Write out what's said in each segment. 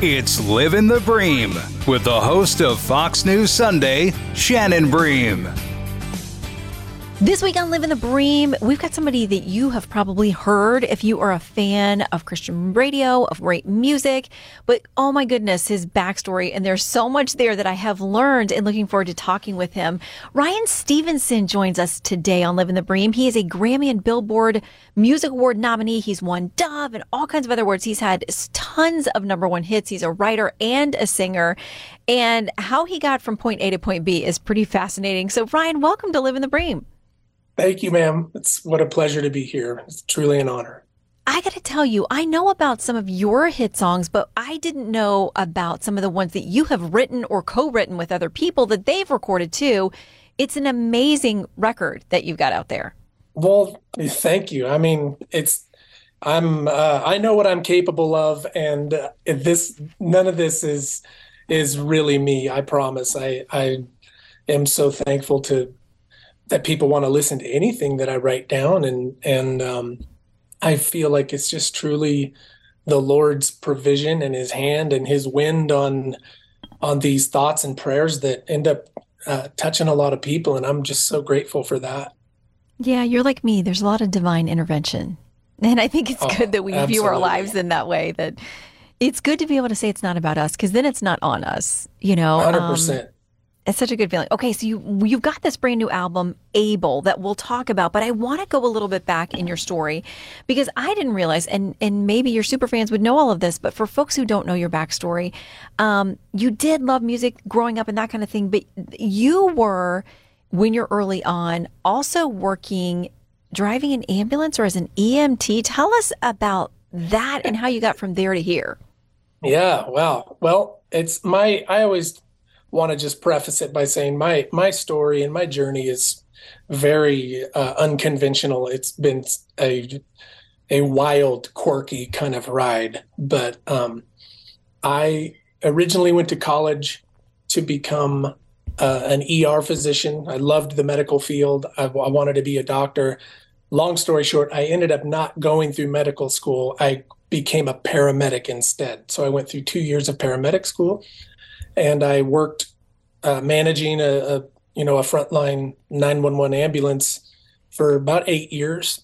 It's Living the Bream with the host of Fox News Sunday, Shannon Bream. This week on Live in the Bream, we've got somebody that you have probably heard if you are a fan of Christian radio, of great music. But oh my goodness, his backstory. And there's so much there that I have learned and looking forward to talking with him. Ryan Stevenson joins us today on Live in the Bream. He is a Grammy and Billboard Music Award nominee. He's won Dove and all kinds of other awards. He's had tons of number one hits. He's a writer and a singer. And how he got from point A to point B is pretty fascinating. So, Ryan, welcome to Live in the Bream. Thank you, ma'am. It's what a pleasure to be here. It's truly an honor. I got to tell you, I know about some of your hit songs, but I didn't know about some of the ones that you have written or co written with other people that they've recorded too. It's an amazing record that you've got out there. Well, thank you. I mean, it's, I'm, uh, I know what I'm capable of, and uh, this, none of this is, is really me. I promise. I, I am so thankful to that people want to listen to anything that I write down, and and um, I feel like it's just truly the Lord's provision and His hand and His wind on on these thoughts and prayers that end up uh, touching a lot of people, and I'm just so grateful for that. Yeah, you're like me. There's a lot of divine intervention, and I think it's oh, good that we absolutely. view our lives in that way. That it's good to be able to say it's not about us because then it's not on us. You know, hundred um, percent it's such a good feeling. Okay, so you you've got this brand new album, Able, that we'll talk about, but I want to go a little bit back in your story because I didn't realize, and and maybe your super fans would know all of this, but for folks who don't know your backstory, um, you did love music growing up and that kind of thing, but you were when you're early on also working driving an ambulance or as an EMT. Tell us about that and how you got from there to here. Yeah, wow. Well, it's my I always want to just preface it by saying my my story and my journey is very uh, unconventional. It's been a a wild, quirky kind of ride. But um, I originally went to college to become uh, an ER physician. I loved the medical field. I, I wanted to be a doctor. Long story short, I ended up not going through medical school. I became a paramedic instead. So I went through two years of paramedic school and I worked uh, managing a, a, you know a frontline 911 ambulance for about eight years,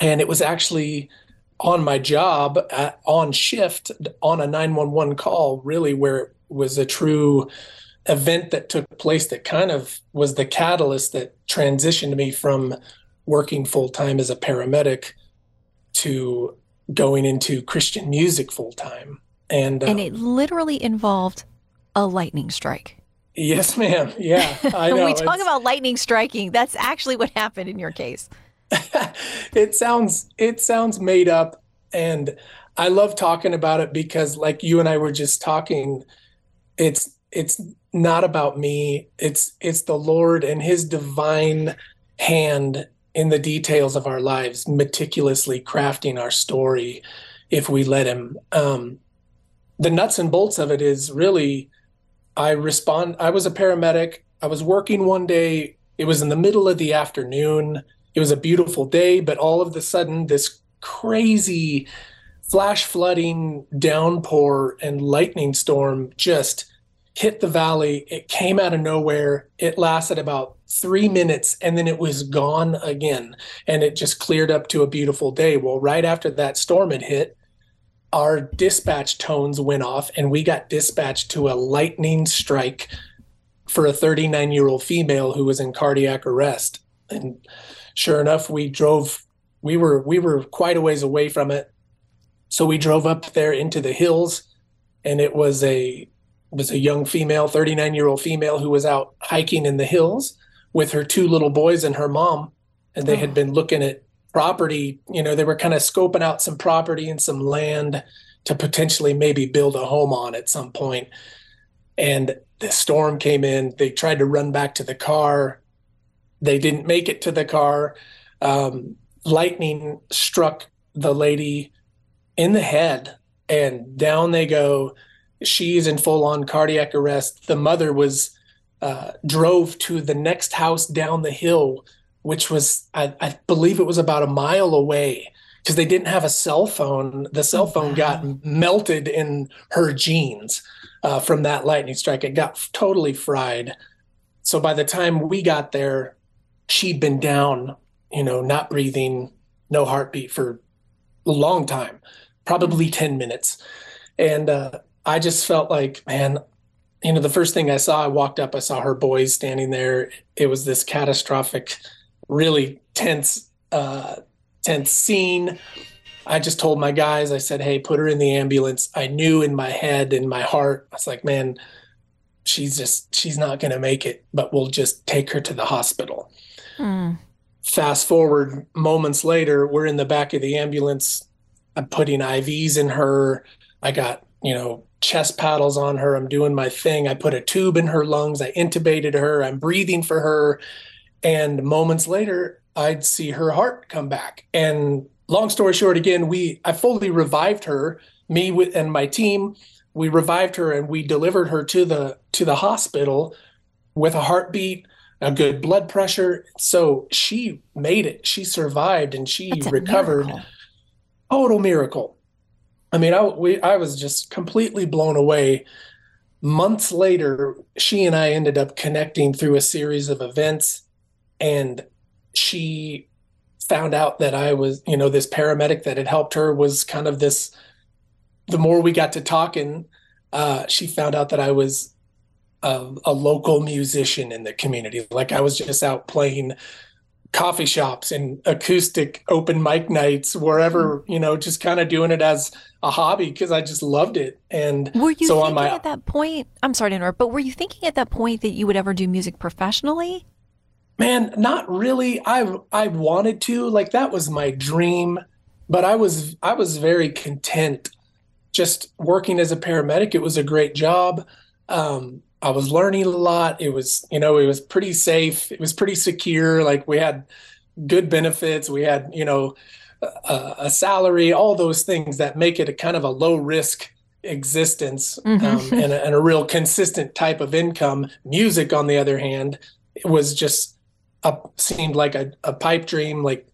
and it was actually on my job at, on shift on a 911 call really where it was a true event that took place that kind of was the catalyst that transitioned me from working full time as a paramedic to going into Christian music full time. And and it um, literally involved a lightning strike. Yes, ma'am. Yeah, I know. when we talk it's... about lightning striking, that's actually what happened in your case. it sounds it sounds made up, and I love talking about it because, like you and I were just talking, it's it's not about me. It's it's the Lord and His divine hand in the details of our lives, meticulously crafting our story, if we let Him. Um, the nuts and bolts of it is really I respond. I was a paramedic. I was working one day. It was in the middle of the afternoon. It was a beautiful day, but all of a sudden, this crazy flash flooding, downpour, and lightning storm just hit the valley. It came out of nowhere. It lasted about three minutes and then it was gone again. And it just cleared up to a beautiful day. Well, right after that storm had hit, our dispatch tones went off and we got dispatched to a lightning strike for a 39 year old female who was in cardiac arrest. And sure enough we drove we were we were quite a ways away from it. So we drove up there into the hills and it was a was a young female 39 year old female who was out hiking in the hills with her two little boys and her mom. And they oh. had been looking at property, you know, they were kind of scoping out some property and some land to potentially maybe build a home on at some point. And the storm came in. They tried to run back to the car. They didn't make it to the car. Um, lightning struck the lady in the head, and down they go. She's in full on cardiac arrest. The mother was uh, drove to the next house down the hill, which was, I, I believe it was about a mile away because they didn't have a cell phone. The cell phone wow. got melted in her jeans uh, from that lightning strike. It got totally fried. So by the time we got there, she'd been down, you know, not breathing, no heartbeat for a long time, probably 10 minutes. And uh, I just felt like, man, you know, the first thing I saw, I walked up, I saw her boys standing there. It was this catastrophic, really tense, uh, tense scene. I just told my guys, I said, hey, put her in the ambulance. I knew in my head, in my heart, I was like, man, she's just, she's not going to make it, but we'll just take her to the hospital. Mm. Fast forward moments later, we're in the back of the ambulance. I'm putting IVs in her. I got, you know, chest paddles on her. I'm doing my thing. I put a tube in her lungs. I intubated her. I'm breathing for her. And moments later, I'd see her heart come back. And long story short, again, we I fully revived her. Me with and my team, we revived her and we delivered her to the to the hospital with a heartbeat, a good blood pressure. So she made it. She survived and she recovered. Miracle. Total miracle. I mean, I we I was just completely blown away. Months later, she and I ended up connecting through a series of events, and she found out that I was, you know, this paramedic that had helped her was kind of this. The more we got to talking, uh, she found out that I was a, a, local musician in the community. Like I was just out playing coffee shops and acoustic open mic nights, wherever, mm-hmm. you know, just kind of doing it as a hobby because I just loved it. And were you so thinking my, at that point? I'm sorry to interrupt, but were you thinking at that point that you would ever do music professionally? Man, not really. I I wanted to like that was my dream, but I was I was very content just working as a paramedic. It was a great job. Um, I was learning a lot. It was you know it was pretty safe. It was pretty secure. Like we had good benefits. We had you know a, a salary. All those things that make it a kind of a low risk existence mm-hmm. um, and, a, and a real consistent type of income. Music, on the other hand, was just seemed like a, a pipe dream. Like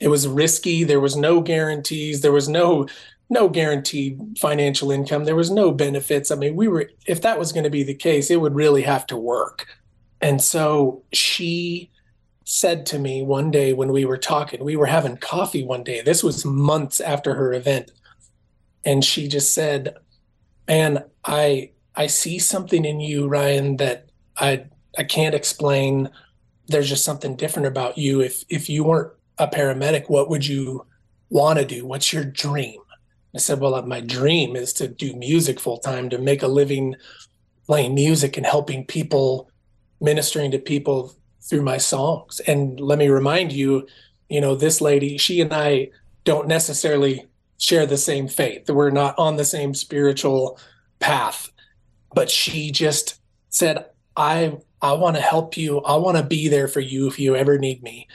it was risky. There was no guarantees. There was no no guaranteed financial income. There was no benefits. I mean, we were if that was going to be the case, it would really have to work. And so she said to me one day when we were talking, we were having coffee one day. This was months after her event. And she just said, "Man, I I see something in you, Ryan, that I I can't explain there's just something different about you. If if you weren't a paramedic, what would you want to do? What's your dream? I said, well, uh, my dream is to do music full time, to make a living playing music and helping people, ministering to people through my songs. And let me remind you, you know, this lady, she and I don't necessarily share the same faith. We're not on the same spiritual path. But she just said, I I want to help you. I want to be there for you if you ever need me.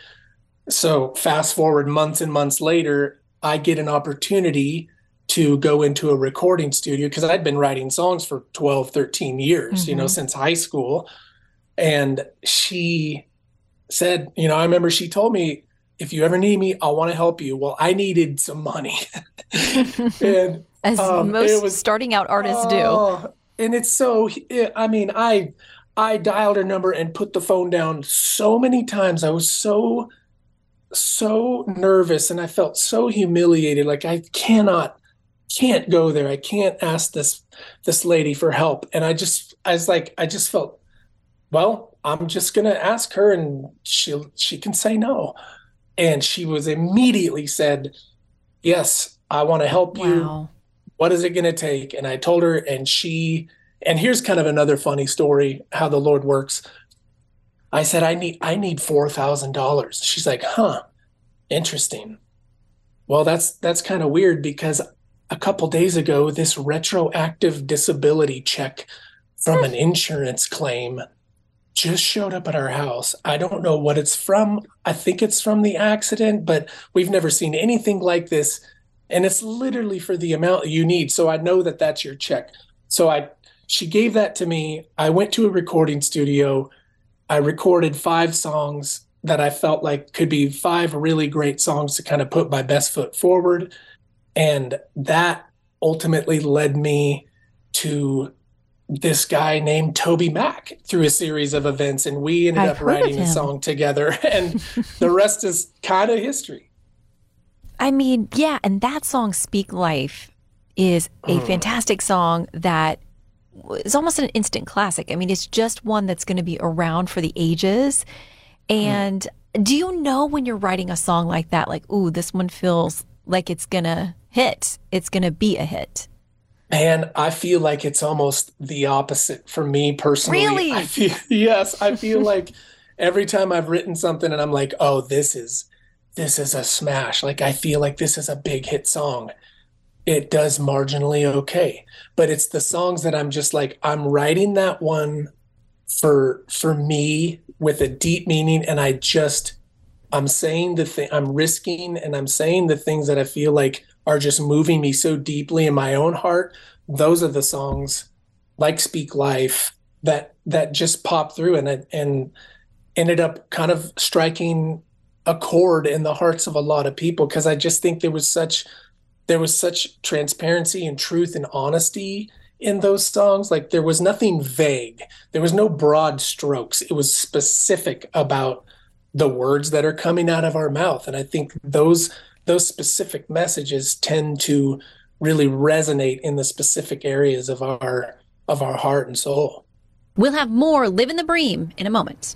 So, fast forward months and months later, I get an opportunity to go into a recording studio because I'd been writing songs for 12, 13 years, mm-hmm. you know, mm-hmm. since high school. And she said, you know, I remember she told me, if you ever need me, I want to help you. Well, I needed some money. and as um, most was, starting out artists uh, do. Oh, and it's so, I mean, I, I dialed her number and put the phone down so many times. I was so, so nervous and I felt so humiliated. Like I cannot, can't go there. I can't ask this, this lady for help. And I just, I was like, I just felt, well, I'm just going to ask her and she'll, she can say no. And she was immediately said, yes, I want to help wow. you. What is it going to take? And I told her and she, and here's kind of another funny story how the Lord works. I said, I need I need four thousand dollars. She's like, huh, interesting. Well, that's that's kind of weird because a couple days ago this retroactive disability check from an insurance claim just showed up at our house. I don't know what it's from. I think it's from the accident, but we've never seen anything like this. And it's literally for the amount you need. So I know that that's your check. So I, she gave that to me. I went to a recording studio. I recorded five songs that I felt like could be five really great songs to kind of put my best foot forward. And that ultimately led me to this guy named TobyMac through a series of events, and we ended I've up writing a song together, and the rest is kind of history. I mean, yeah, and that song "Speak Life" is a Mm. fantastic song that is almost an instant classic. I mean, it's just one that's going to be around for the ages. And do you know when you're writing a song like that, like, ooh, this one feels like it's gonna hit, it's gonna be a hit? Man, I feel like it's almost the opposite for me personally. Really? I feel yes, I feel like every time I've written something and I'm like, "Oh, this is this is a smash." Like I feel like this is a big hit song. It does marginally okay, but it's the songs that I'm just like I'm writing that one for for me with a deep meaning and I just I'm saying the thing I'm risking and I'm saying the things that I feel like are just moving me so deeply in my own heart. Those are the songs like Speak Life that that just popped through and and ended up kind of striking a chord in the hearts of a lot of people because I just think there was such there was such transparency and truth and honesty in those songs. Like there was nothing vague. There was no broad strokes. It was specific about the words that are coming out of our mouth. And i think those those specific messages tend to really resonate in the specific areas of our of our heart and soul. We'll have more Live in the Bream in a moment.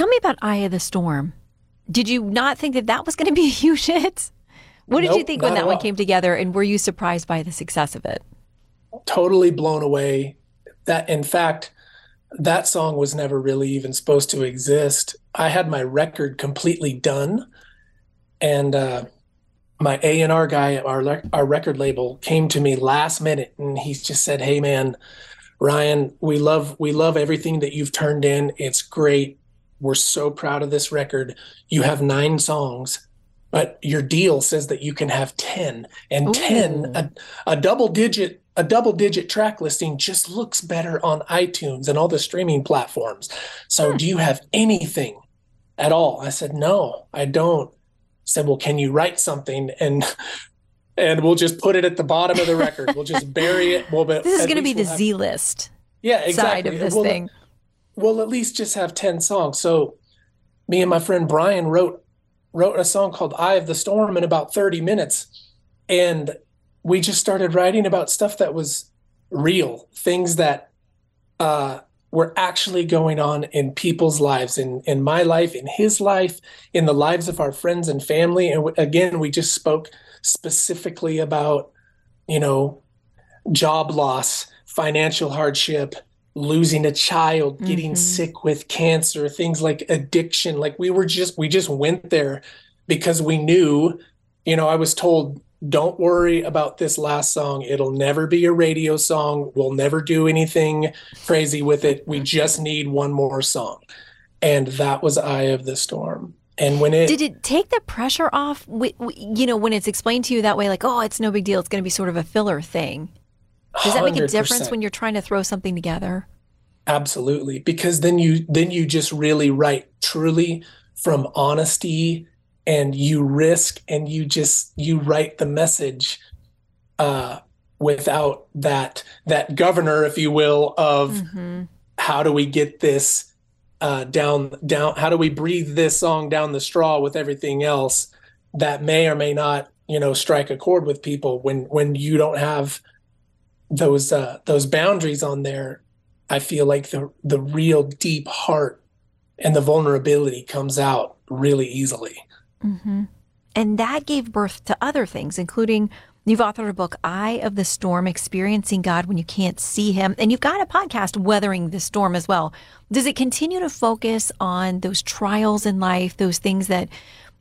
Tell me about Eye of the Storm. Did you not think that that was going to be a huge hit? What did you think when that one all. came together? And were you surprised by the success of it? totally blown away that in fact that song was never really even supposed to exist i had my record completely done and uh my A&R guy at our lec- our record label came to me last minute and he just said hey man Ryan we love we love everything that you've turned in it's great we're so proud of this record you have 9 songs but your deal says that you can have 10 and Ooh. 10 a, a double digit a double digit track listing just looks better on iTunes and all the streaming platforms. So hmm. do you have anything at all? I said, "No, I don't." I said, "Well, can you write something and and we'll just put it at the bottom of the record. We'll just bury it. We'll This is going to be the we'll have- Z list yeah, side of this We'll- thing. We'll at least just have 10 songs. So me and my friend Brian wrote wrote a song called Eye of the Storm in about 30 minutes. And we just started writing about stuff that was real, things that uh, were actually going on in people's lives, in, in my life, in his life, in the lives of our friends and family. And again, we just spoke specifically about, you know, job loss, financial hardship, losing a child, getting Mhm. sick with cancer, things like addiction. Like we were just we just went there because we knew, you know, I was told don't worry about this last song. It'll never be a radio song. We'll never do anything crazy with it. We just need one more song. And that was Eye of the Storm. And when it Did it take the pressure off? You know, when it's explained to you that way, like, oh, it's no big deal. It's going to be sort of a filler thing. Does that make a difference 100%. when you're trying to throw something together? Absolutely, because then you then you just really write truly from honesty and you risk and you just you write the message uh without that that governor if you will of Mm-hmm. how do we get this uh down down how do we breathe this song down the straw with everything else that may or may not you know strike a chord with people when when you don't have those uh those boundaries on there i feel like the the real deep heart and the vulnerability comes out really easily Mm-hmm. And that gave birth to other things, including you've authored a book, Eye of the Storm Experiencing God When You Can't See Him. And you've got a podcast, Weathering the Storm, as well. Does it continue to focus on those trials in life, those things that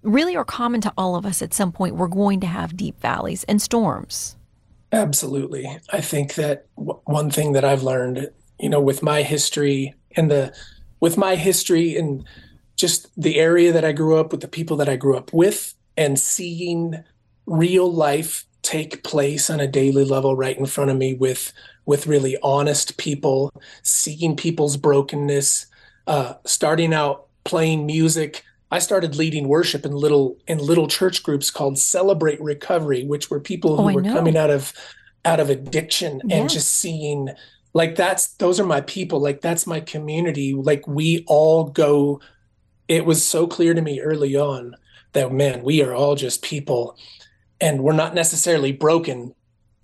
really are common to all of us at some point? We're going to have deep valleys and storms. Absolutely. I think that w- one thing that I've learned, you know, with my history and the, with my history and just the area that I grew up with, the people that I grew up with, and seeing real life take place on a daily level right in front of me with with really honest people, seeing people's brokenness, uh, starting out playing music. I started leading worship in little in little church groups called Celebrate Recovery, which were people who Oh, were know. coming out of out of addiction Yeah. and just seeing like that's those are my people. Like that's my community. Like we all go it was so clear to me early on that man we are all just people. And we're not necessarily broken.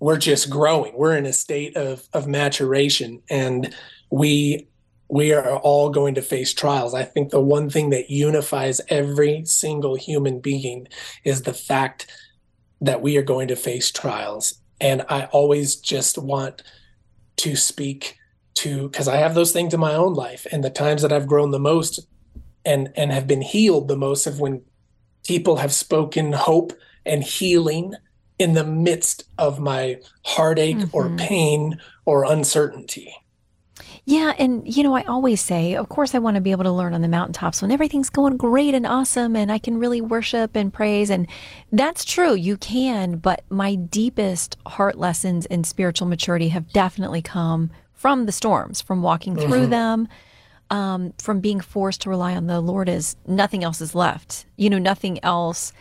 We're just growing. We're in a state of of maturation. And we we are all going to face trials. I think the one thing that unifies every single human being is the fact that we are going to face trials. And i always just want to speak to because i have those things in my own life and the times that i've grown the most and and have been healed the most of when people have spoken hope and healing in the midst of my heartache or Mhm. pain or uncertainty Yeah, and you know, I always say, of course, I want to be able to learn on the mountaintops when everything's going great and awesome and I can really worship and praise. And that's true, you can. But my deepest heart lessons in spiritual maturity have definitely come from the storms, from walking through them, um, from being forced to rely on the Lord as nothing else is left. You know, nothing else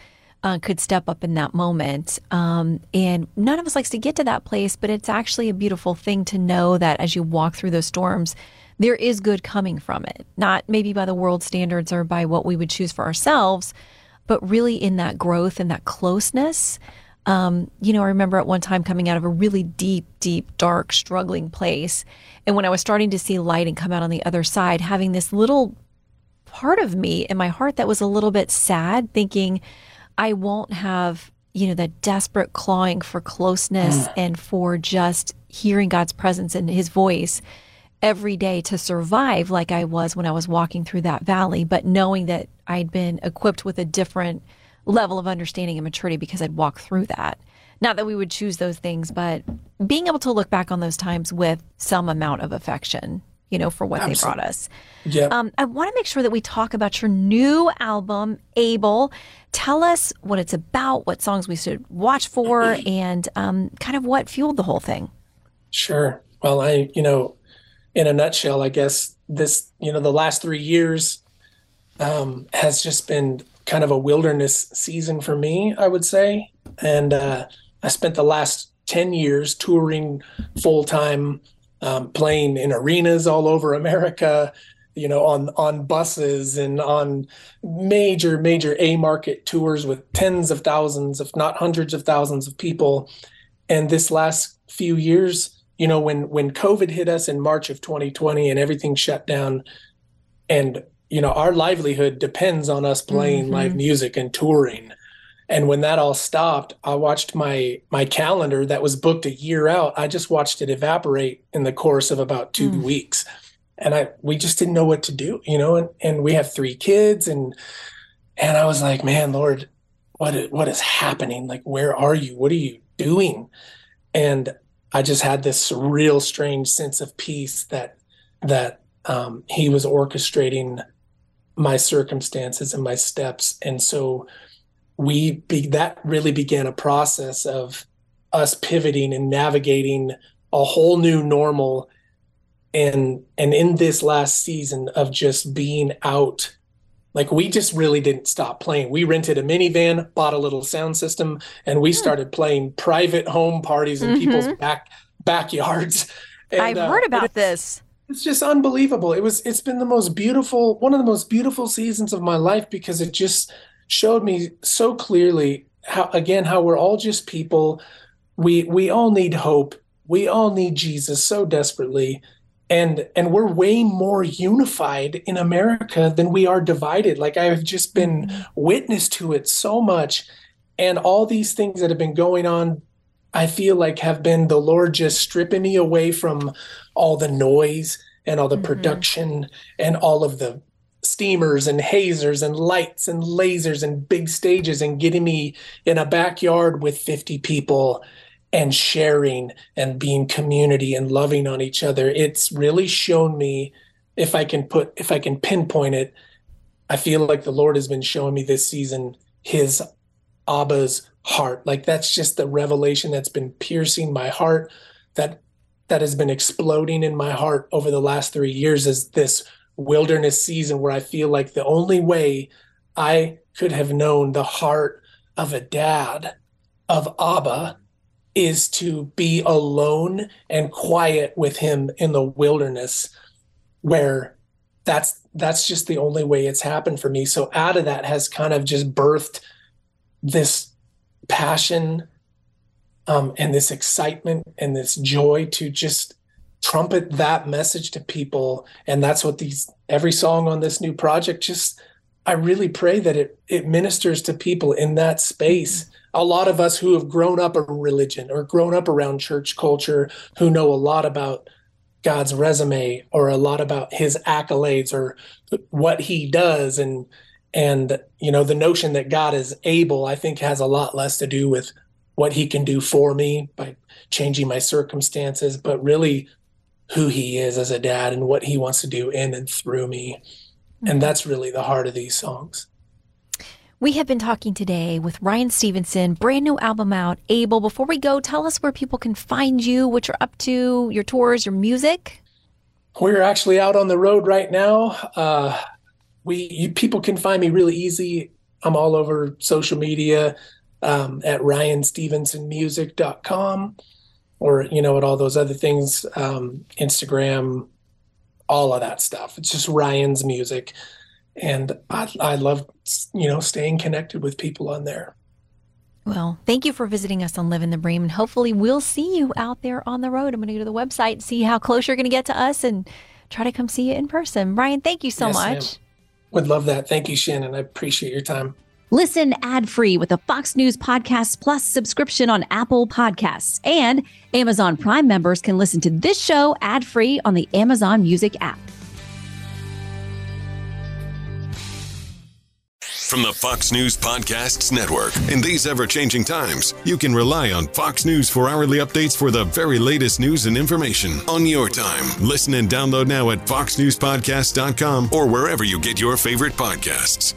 uh, could step up in that moment. Um, and none of us likes to get to that place, but it's actually a beautiful thing to know that as you walk through those storms, there is good coming from it. Not maybe by the world standards or by what we would choose for ourselves, but really in that growth and that closeness. Um, you know, I remember at one time coming out of a really deep, deep, dark, struggling place. And when I was starting to see light and come out on the other side, having this little part of me in my heart that was a little bit sad, thinking, I won't have, you know, that desperate clawing for closeness mm. and for just hearing God's presence and his voice every day to survive like I was when I was walking through that valley, but knowing that I'd been equipped with a different level of understanding and maturity because I'd walked through that. Not that we would choose those things, but being able to look back on those times with some amount of affection, you know, for what they brought us. yeah Um, I want to make sure that we talk about your new album, Able. Tell us what it's about, what songs we should watch for, and um, kind of what fueled the whole thing. Sure. Well, I, you know, in a nutshell, I guess this, you know, the last three years um, has just been kind of a wilderness season for me, I would say. And uh, I spent the last 10 years touring full time, um, playing in arenas all over America, you know, on, on buses and on major, major A market tours with tens of thousands, if not hundreds of thousands of people. And this last few years, you know, when when COVID hit us in March of 2020 and everything shut down, and you know, our livelihood depends on us playing live music and touring. And when that all stopped, I watched my my calendar that was booked a year out. I just watched it evaporate in the course of about two weeks. And I we just didn't know what to do, you know, and, and we have three kids and and I was like, man, Lord, what is, what is happening? Like, where are you? What are you doing? And I just had this real strange sense of peace that that um, he was orchestrating my circumstances and my steps, and so we be, that really began a process of us pivoting and navigating a whole new normal. And and in this last season of just being out like we just really didn't stop playing. We rented a minivan bought a little sound system and we started playing private home parties in people's back backyards. And, I've uh, heard about this. it's just unbelievable. It was it's been the most beautiful one of the most beautiful seasons of my life because it just showed me so clearly how again how we're all just people. We we all need hope. We all need Jesus so desperately. And and we're way more unified in America than we are divided. Like I've just been mm-hmm. witness to it so much. And all these things that have been going on, I feel like have been the Lord just stripping me away from all the noise and all the mm-hmm. production and all of the steamers and hazers and lights and lasers and big stages and getting me in a backyard with 50 people and sharing and being community and loving on each other. It's really shown me if i can put if i can pinpoint it i feel like the lord has been showing me this season his abba's heart. Like that's just the revelation that's been piercing my heart that that has been exploding in my heart over the last three years is this wilderness season where I feel like the only way I could have known the heart of a dad of Abba is to be alone and quiet with him in the wilderness where that's that's just the only way it's happened for me. So out of that has kind of just birthed this passion um, and this excitement and this joy to just trumpet that message to people and that's what these every song on this new project just i really pray that it it ministers to people in that space. A lot of us who have grown up a religion or grown up around church culture who know a lot about god's resume or a lot about his accolades or what he does and and you know the notion that god is able i think has a lot less to do with what he can do for me by changing my circumstances but really who he is as a dad and what he wants to do in and through me. And mm-hmm. that's really the heart of these songs. We have been talking today with Ryan Stevenson, brand new album out, Able. Before we go, tell us where people can find you, what you're up to, your tours, your music. We're actually out on the road right now. Uh, we you, people can find me really easy. I'm all over social media um, at ryanstevensonmusic.com or you know, at all those other things, um, Instagram, all of that stuff. It's just Ryan's music, and I, I love you know staying connected with people on there. Well, thank you for visiting us on Living the Bream, and hopefully we'll see you out there on the road. I'm going to go to the website, and see how close you're going to get to us, and try to come see you in person. Ryan, thank you so yes, much. Ma'am. Would love that. Thank you, Shannon. I appreciate your time. Listen ad free with a Fox News Podcast Plus subscription on Apple Podcasts. And Amazon Prime members can listen to this show ad free on the Amazon Music app. From the Fox News Podcasts Network. In these ever changing times, you can rely on Fox News for hourly updates for the very latest news and information on your time. Listen and download now at foxnewspodcast.com or wherever you get your favorite podcasts.